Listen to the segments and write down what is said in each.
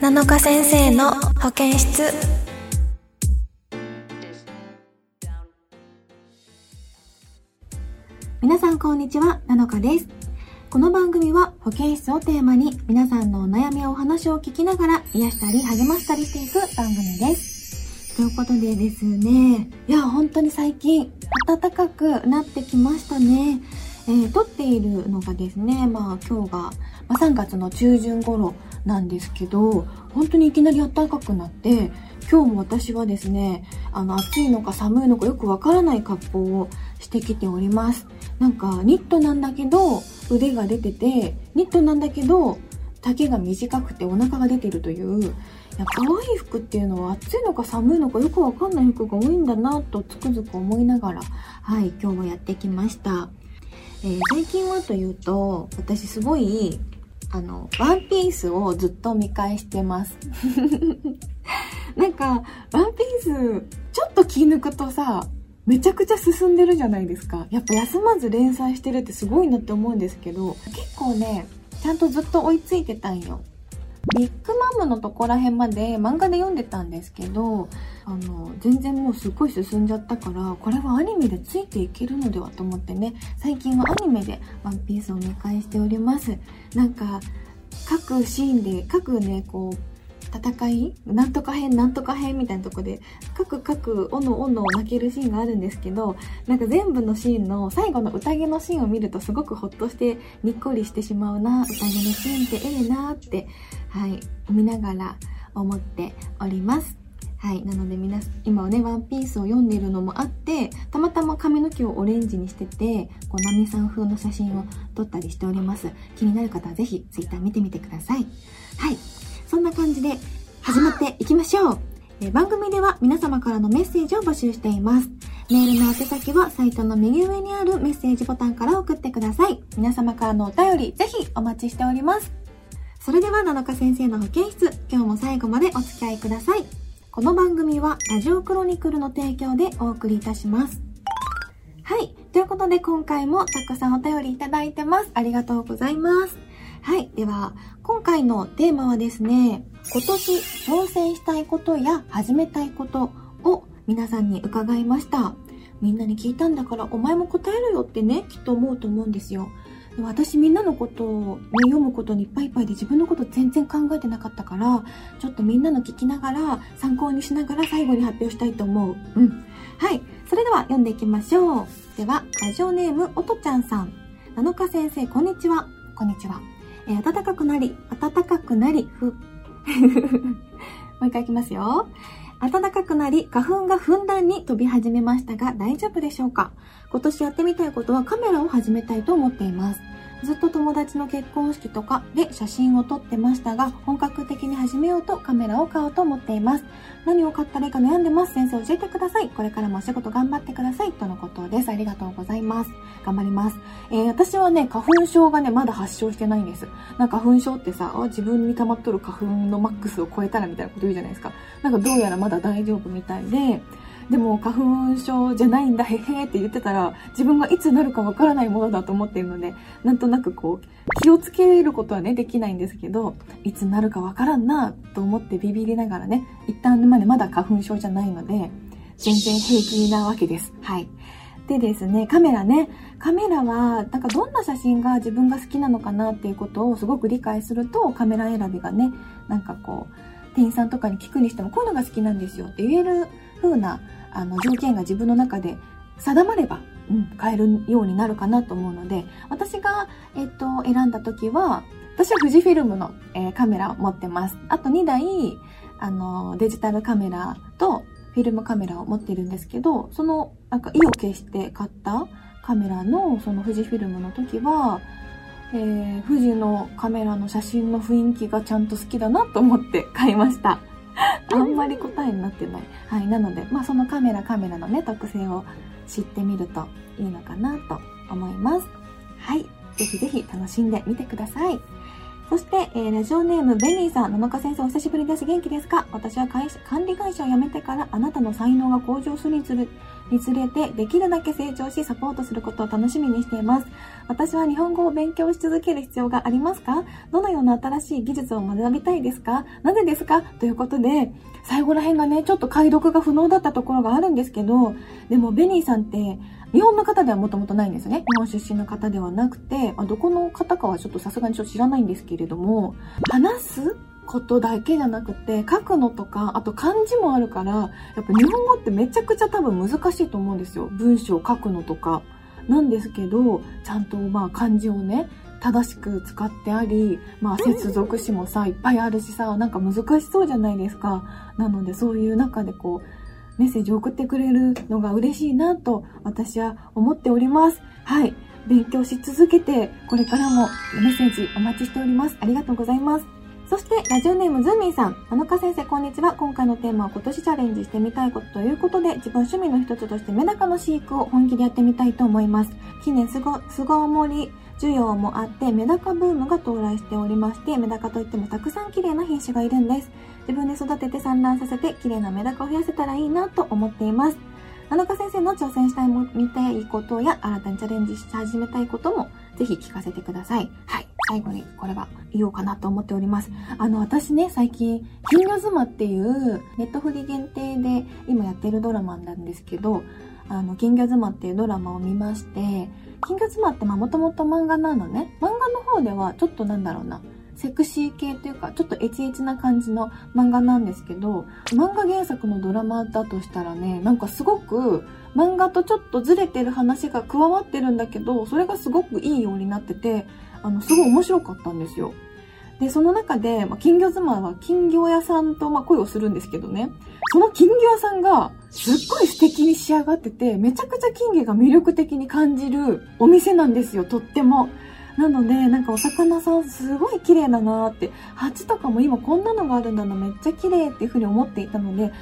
7日先生の保健室皆さんこんにちは、なのかです。この番組は保健室をテーマに皆さんのお悩みやお話を聞きながら癒したり励ましたりしていく番組です。ということでですね、いや、本当に最近暖かくなってきましたね。えー、撮っているのがですね、まあ今日が、まあ、3月の中旬頃なんですけど、本当にいきなり暖かくなって、今日も私はですね、あの暑いのか寒いのかよくわからない格好をしてきております。なんかニットなんだけど腕が出てて、ニットなんだけど丈が短くてお腹が出てるという、いや可愛い服っていうのは暑いのか寒いのかよくわかんない服が多いんだなとつくづく思いながら、はい、今日はやってきました。えー最近はというと、私すごい、あの、ワンピースをずっと見返してます。なんか、ワンピース、ちょっと気抜くとさ、めちゃくちゃ進んでるじゃないですか。やっぱ休まず連載してるってすごいなって思うんですけど、結構ね、ちゃんとずっと追いついてたんよ。ビッグマムのとこら辺まで漫画で読んでたんですけど、あの、全然もうすっごい進んじゃったから、これはアニメでついていけるのではと思ってね、最近はアニメでワンピースを見返しております。なんか、各シーンで、各ね、こう、戦いなんとか編なんとか編みたいなとこで、各各、おのおの泣けるシーンがあるんですけど、なんか全部のシーンの最後の宴のシーンを見るとすごくほっとしてにっこりしてしまうな、宴のシーンってええなって、はい、見ながら思っております。はい。なので皆、今はね、ワンピースを読んでいるのもあって、たまたま髪の毛をオレンジにしてて、こう、ナミさん風の写真を撮ったりしております。気になる方はぜひ、ツイッター見てみてください。はい。そんな感じで、始まっていきましょう。え番組では皆様からのメッセージを募集しています。メールの宛先はサイトの右上にあるメッセージボタンから送ってください。皆様からのお便り、ぜひお待ちしております。それでは、7日先生の保健室、今日も最後までお付き合いください。この番組は、ラジオクロニクルの提供でお送りいたします。はい。ということで、今回もたくさんお便りいただいてます。ありがとうございます。はい。では、今回のテーマはですね、今年挑戦したいことや始めたいことを皆さんに伺いました。みんなに聞いたんだから、お前も答えるよってね、きっと思うと思うんですよ。私みんなのことを、ね、読むことにいっぱいいっぱいで自分のこと全然考えてなかったから、ちょっとみんなの聞きながら、参考にしながら最後に発表したいと思う。うん。はい。それでは読んでいきましょう。では、ラジオネーム、おとちゃんさん。七日先生、こんにちは。こんにちは。えー暖かくなり、暖かくなり、ふ、もう一回いきますよ。暖かくなり、花粉がふんだんに飛び始めましたが、大丈夫でしょうか？今年やってみたいことはカメラを始めたいと思っています。ずっと友達の結婚式とかで写真を撮ってましたが、本格的に始めようとカメラを買おうと思っています。何を買ったらいいか悩んでます。先生教えてください。これからもお仕事頑張ってください。とのことです。ありがとうございます。頑張ります。えー私はね、花粉症がね、まだ発症してないんです。なんか花粉症ってさ、自分に溜まっとる花粉のマックスを超えたらみたいなこと言うじゃないですか。なんかどうやらまだ大丈夫みたいで、でも花粉症じゃないんだ、へへーって言ってたら、自分がいつなるかわからないものだと思っているので、なんとなくこう、気をつけることはね、できないんですけど、いつなるかわからんなと思ってビビりながらね、一旦までまだ花粉症じゃないので、全然平気なわけです。はい。でですね、カメラね。カメラは、なんかどんな写真が自分が好きなのかなっていうことをすごく理解すると、カメラ選びがね、なんかこう、店員さんとかに聞くにしても、こういうのが好きなんですよって言える風な、あの、条件が自分の中で定まれば、うん、変えるようになるかなと思うので、私が、えっと、選んだ時は、私は富士フィルムの、えーカメラを持ってます。あと2台、あの、デジタルカメラとフィルムカメラを持ってるんですけど、その、なんか意を決して買ったカメラの、その富士フィルムの時は、えー、富士のカメラの写真の雰囲気がちゃんと好きだなと思って買いました。あんまり答えになってない。はい。なので、まあそのカメラカメラのね、特性を知ってみるといいのかなと思います。はい。ぜひぜひ楽しんでみてください。そして、えーラジオネーム、ベニーさん、野中先生お久しぶりです。元気ですか？私は会社管理会社を辞めてからあなたの才能が向上するにつれ見つれてできるだけ成長しサポートすることを楽しみにしています。私は日本語を勉強し続ける必要がありますか？どのような新しい技術を学びたいですか？なぜですか？ということで、最後ら辺がね、ちょっと解読が不能だったところがあるんですけど、でもベニーさんって日本の方ではもともとないんですね。日本出身の方ではなくて、あどこの方かはちょっとさすがにちょっと知らないんですけれども、話すことだけじゃなくて、書くのとか、あと漢字もあるから、やっぱ日本語ってめちゃくちゃ多分難しいと思うんですよ。文章を書くのとか。なんですけど、ちゃんとまあ漢字をね、正しく使ってあり、まあ接続詞もさ、いっぱいあるしさ、なんか難しそうじゃないですか。なのでそういう中でこう、メッセージを送ってくれるのが嬉しいなと私は思っております。はい。勉強し続けて、これからもメッセージお待ちしております。ありがとうございます。そして、ラジオネームズーミンさん。あのか先生、こんにちは。今回のテーマは今年チャレンジしてみたいことということで、自分趣味の一つとしてメダカの飼育を本気でやってみたいと思います。近年、すご、すごもり需要もあって、メダカブームが到来しておりまして、メダカといってもたくさん綺麗な品種がいるんです。自分で育てて産卵させて綺麗なメダカを増やせたらいいなと思っています。七日先生の挑戦したいも、見たいことや新たにチャレンジし始めたいこともぜひ聞かせてください。はい。最後にこれは言おうかなと思っております。あの、私ね、最近、金魚妻っていうネットフリ限定で今やってるドラマなんですけど、あの、金魚妻っていうドラマを見まして、金魚妻ってまあもともと漫画なのね。漫画の方ではちょっとなんだろうな。セクシー系というか、ちょっとエチエチな感じの漫画なんですけど、漫画原作のドラマだとしたらね、なんかすごく漫画とちょっとずれてる話が加わってるんだけど、それがすごくいいようになってて、あの、すごい面白かったんですよ。で、その中で、まあ、金魚妻は金魚屋さんと、まあ、恋をするんですけどね、その金魚屋さんが、すっごい素敵に仕上がってて、めちゃくちゃ金魚が魅力的に感じるお店なんですよ、とっても。なので、なんかお魚さんすごい綺麗だなって、鉢とかも今こんなのがあるんだな、めっちゃ綺麗っていう風に思っていたので、きっ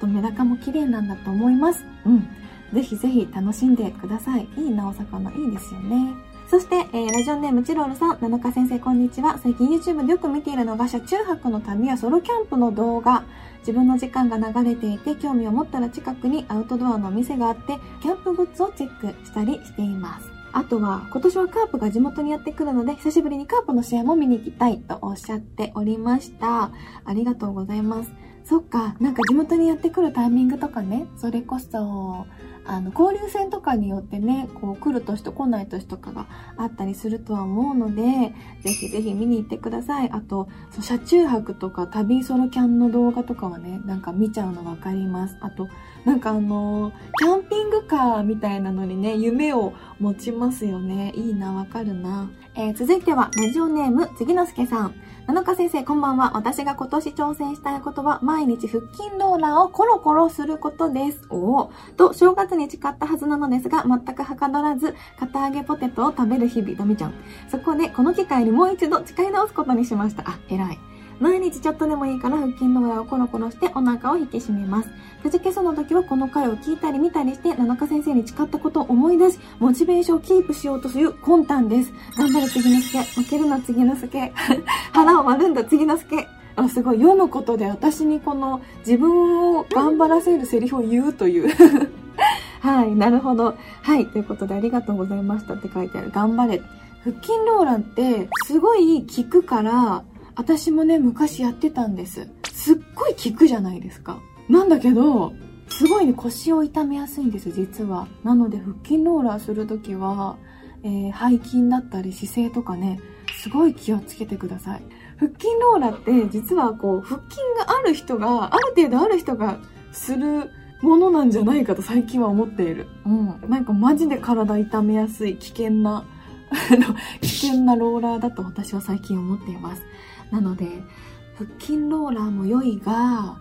とメダカも綺麗なんだと思います。うん。ぜひぜひ楽しんでください。いいな、お魚。いいですよね。そして、えー、ラジオネームチロールさん、七日先生こんにちは。最近 YouTube でよく見ているのが車中泊の旅やソロキャンプの動画。自分の時間が流れていて、興味を持ったら近くにアウトドアのお店があって、キャンプグッズをチェックしたりしています。あとは、今年はカープが地元にやってくるので、久しぶりにカープの試合も見に行きたいとおっしゃっておりました。ありがとうございます。そっか、なんか地元にやってくるタイミングとかね、それこそ、あの、交流戦とかによってね、こう来る年と来ない年とかがあったりするとは思うので、ぜひぜひ見に行ってください。あと、そう車中泊とか旅ソロキャンの動画とかはね、なんか見ちゃうのわかります。あと、なんかあの、キャンピングカーみたいなのにね、夢を持ちますよね。いいな、わかるな。えー、続いては、ラジオネーム、次のすけさん。七日先生、こんばんは。私が今年挑戦したいことは、毎日腹筋ローラーをコロコロすることです。おお。と、正月に誓ったはずなのですが、全くはかどらず、片揚げポテトを食べる日々、ドミちゃん。そこで、この機会にもう一度誓い直すことにしました。あ、偉い。毎日ちょっとでもいいから腹筋の裏をコロコロしてお腹を引き締めます。くじけそうな時はこの回を聞いたり見たりして、七日先生に誓ったことを思い出し、モチベーションをキープしようとする魂胆です。頑張れ次之助。負けるな次之助。腹を割るんだ次之助。あ、すごい。読むことで私にこの自分を頑張らせるセリフを言うという はい、なるほど。はい、ということでありがとうございましたって書いてある。頑張れ。腹筋ローランってすごい効くから、私もね、昔やってたんです。すっごい効くじゃないですか。なんだけど、すごいね、腰を痛めやすいんです、実は。なので、腹筋ローラーするときは、えー、背筋だったり姿勢とかね、すごい気をつけてください。腹筋ローラーって実はこう、腹筋がある人が、ある程度ある人がするものなんじゃないかと最近は思っている。うん。なんかマジで体痛めやすい危険な、危険なローラーだと私は最近思っています。なので、腹筋ローラーも良いが、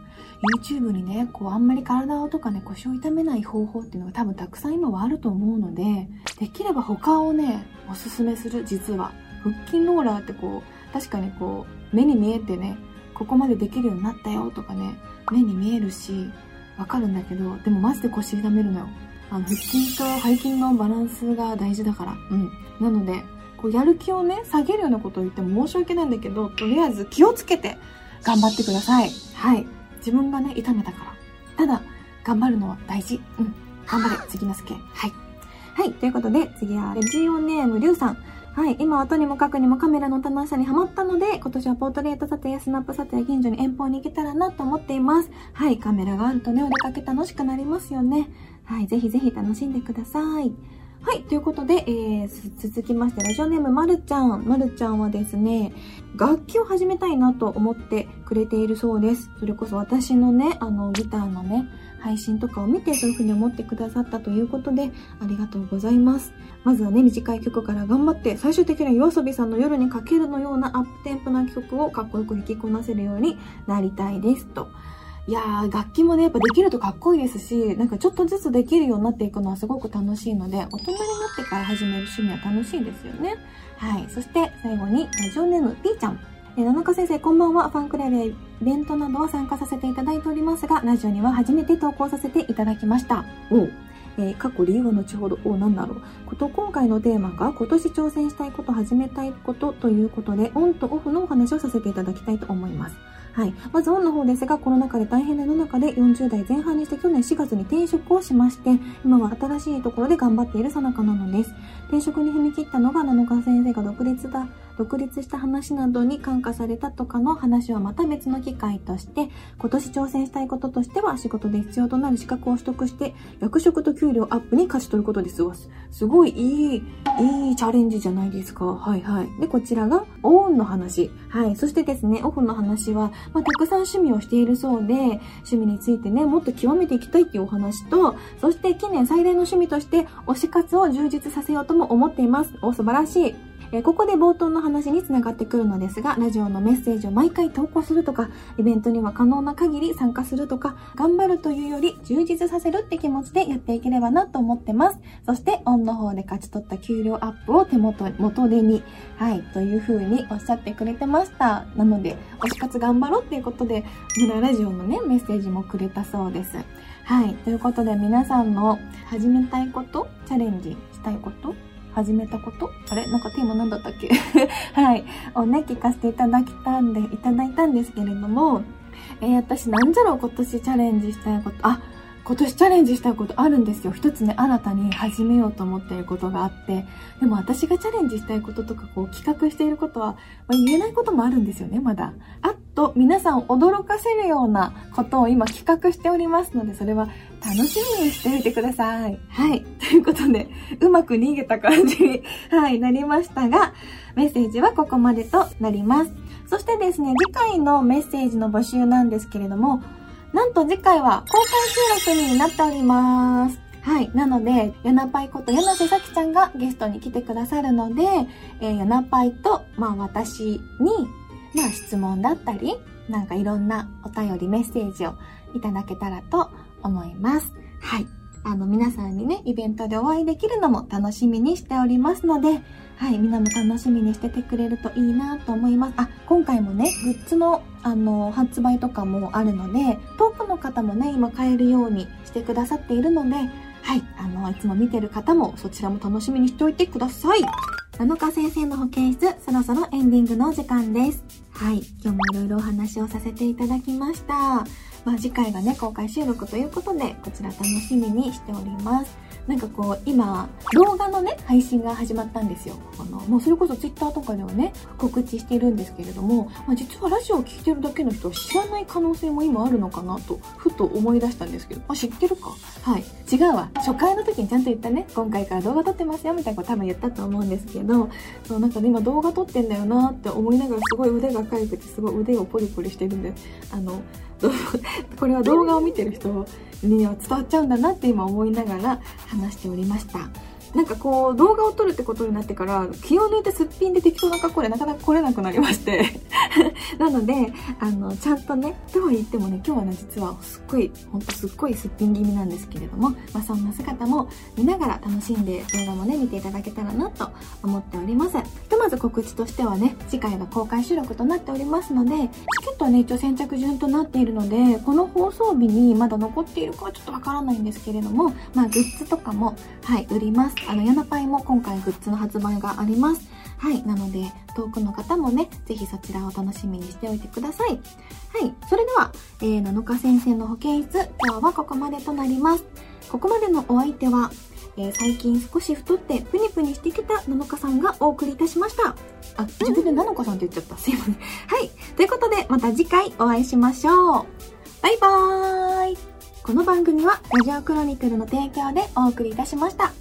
YouTube にね、こうあんまり体とかね、腰を痛めない方法っていうのが多分たくさん今はあると思うので、できれば他をね、おすすめする、実は。腹筋ローラーってこう、確かにこう、目に見えてね、ここまでできるようになったよとかね、目に見えるし、わかるんだけど、でもマジで腰痛めるのよ。あの、腹筋と背筋のバランスが大事だから。うん。なので、こうやる気をね、下げるようなことを言っても申し訳ないんだけど、とりあえず気をつけて頑張ってください。はい。自分がね、痛めたから。ただ、頑張るのは大事。うん。頑張れ、次の助。はい。はい。ということで、次は、レジオネーム、りゅうさん。はい。今はとにもかくにもカメラの楽しさにハマったので、今年はポートレート撮影や、スナップ撮影、近所に遠方に行けたらなと思っています。はい。カメラがあるとね、お出かけ楽しくなりますよね。はい。ぜひぜひ楽しんでください。はい。ということで、えー、続きまして、ラジオネームまるちゃん。まるちゃんはですね、楽器を始めたいなと思ってくれているそうです。それこそ私のね、あの、ギターのね、配信とかを見てそういう風に思ってくださったということで、ありがとうございます。まずはね、短い曲から頑張って、最終的には yoasobi さんの夜にかけるのようなアップテンポな曲をかっこよく弾きこなせるようになりたいですと。いやー、楽器もね、やっぱできるとかっこいいですし、なんかちょっとずつできるようになっていくのはすごく楽しいので、大人になってから始める趣味は楽しいですよね。はい。そして最後に、ラジオネーム P ちゃん。えー、七日先生、こんばんは。ファンクラブやイベントなどは参加させていただいておりますが、ラジオには初めて投稿させていただきました。おえー、過去理由は後ほど、お、なんだろう。こと、今回のテーマが、今年挑戦したいこと、始めたいことということで、オンとオフのお話をさせていただきたいと思います。はい。まず、オンの方ですが、コロナ禍で大変な世の中で40代前半にして去年4月に転職をしまして、今は新しいところで頑張っているさなかなのです。転職に踏み切ったのが7日先生が独立だ独立した話などに感化されたとかの話はまた別の機会として、今年挑戦したいこととしては仕事で必要となる資格を取得して、役職と給料アップに勝ち取ることです。すごいいい、いいチャレンジじゃないですか。はいはい。で、こちらがオンの話。はい。そしてですね、オフの話は、まあ、たくさん趣味をしているそうで、趣味についてね、もっと極めていきたいっていうお話と、そして近年最大の趣味として、推し活を充実させようとも思っています。お、素晴らしい。えここで冒頭の話につながってくるのですが、ラジオのメッセージを毎回投稿するとか、イベントには可能な限り参加するとか、頑張るというより充実させるって気持ちでやっていければなと思ってます。そして、オンの方で勝ち取った給料アップを手元、元手に、はい、という風におっしゃってくれてました。なので、推し活頑張ろうっていうことで、村ラジオのね、メッセージもくれたそうです。はい、ということで皆さんの始めたいこと、チャレンジしたいこと始めたこと？あれ？なんかテーマ何だったっけ？はい。をね、聞かせていただきたんで、いただいたんですけれども、えー、私なんじゃろう？今年チャレンジしたいこと。あ、今年チャレンジしたいことあるんですよ。一つね、新たに始めようと思っていることがあって、でも私がチャレンジしたいこととか、こう企画していることは、まあ、言えないこともあるんですよね、まだ。あと、皆さんを驚かせるようなことを今企画しておりますので、それは楽しみにしておいてください。はい。ということで、うまく逃げた感じに、はい、なりましたが、メッセージはここまでとなります。そしてですね、次回のメッセージの募集なんですけれども、なんと次回は公開収録になっております。はい。なので、ヤナパイこと柳瀬咲ちゃんがゲストに来てくださるので、えー、ヤナパイと、まあ私に、まあ質問だったり、なんかいろんなお便りメッセージをいただけたらと思います。はい。あの、皆さんにね、イベントでお会いできるのも楽しみにしておりますので、はい、みんなも楽しみにしててくれるといいなと思います。あ、今回もね、グッズの、あの、発売とかもあるので、遠くの方もね、今買えるようにしてくださっているので、はい、あの、いつも見てる方もそちらも楽しみにしておいてください。7日先生の保健室、そろそろエンディングの時間です。はい、今日もいろいろお話をさせていただきました。まあ、次回がね、公開収録ということで、こちら楽しみにしております。なんかこう、今、動画のね、配信が始まったんですよ。あの、もうそれこそ Twitter とかではね、告知しているんですけれども、まあ、実はラジオを聴いてるだけの人は知らない可能性も今あるのかなと、ふと思い出したんですけど、まあ、知ってるかはい。違うわ。初回の時にちゃんと言ったね、今回から動画撮ってますよ、みたいなこと多分言ったと思うんですけど、そう、なんかね、今動画撮ってんだよなって思いながらすごい腕がかゆくて、すごい腕をポリポリしてるんで、あの、これは動画を見てる人には伝わっちゃうんだなって今思いながら話しておりました。なんかこう、動画を撮るってことになってから、気を抜いてすっぴんで適当な格好でなかなか来れなくなりまして なので、あの、ちゃんとね、とは言ってもね、今日はね、実はすっごい、ほんとすっごいすっぴん気味なんですけれども、まあそんな姿も見ながら楽しんで動画もね、見ていただけたらなと思っております。ひとまず告知としてはね、次回が公開収録となっておりますので、チケットはね、一応先着順となっているので、この放送日にまだ残っているかはちょっとわからないんですけれども、まあグッズとかも、はい、売ります。あの、ヤナパイも今回グッズの発売があります。はい。なので、遠くの方もね、ぜひそちらを楽しみにしておいてください。はい。それでは、えー、7日先生の保健室、今日はここまでとなります。ここまでのお相手は、えー、最近少し太ってプニプニしてきた7日さんがお送りいたしました。あ、自分で7日さんって言っちゃった。すいません。はい。ということで、また次回お会いしましょう。バイバーイこの番組はラジオクロニクルの提供でお送りいたしました。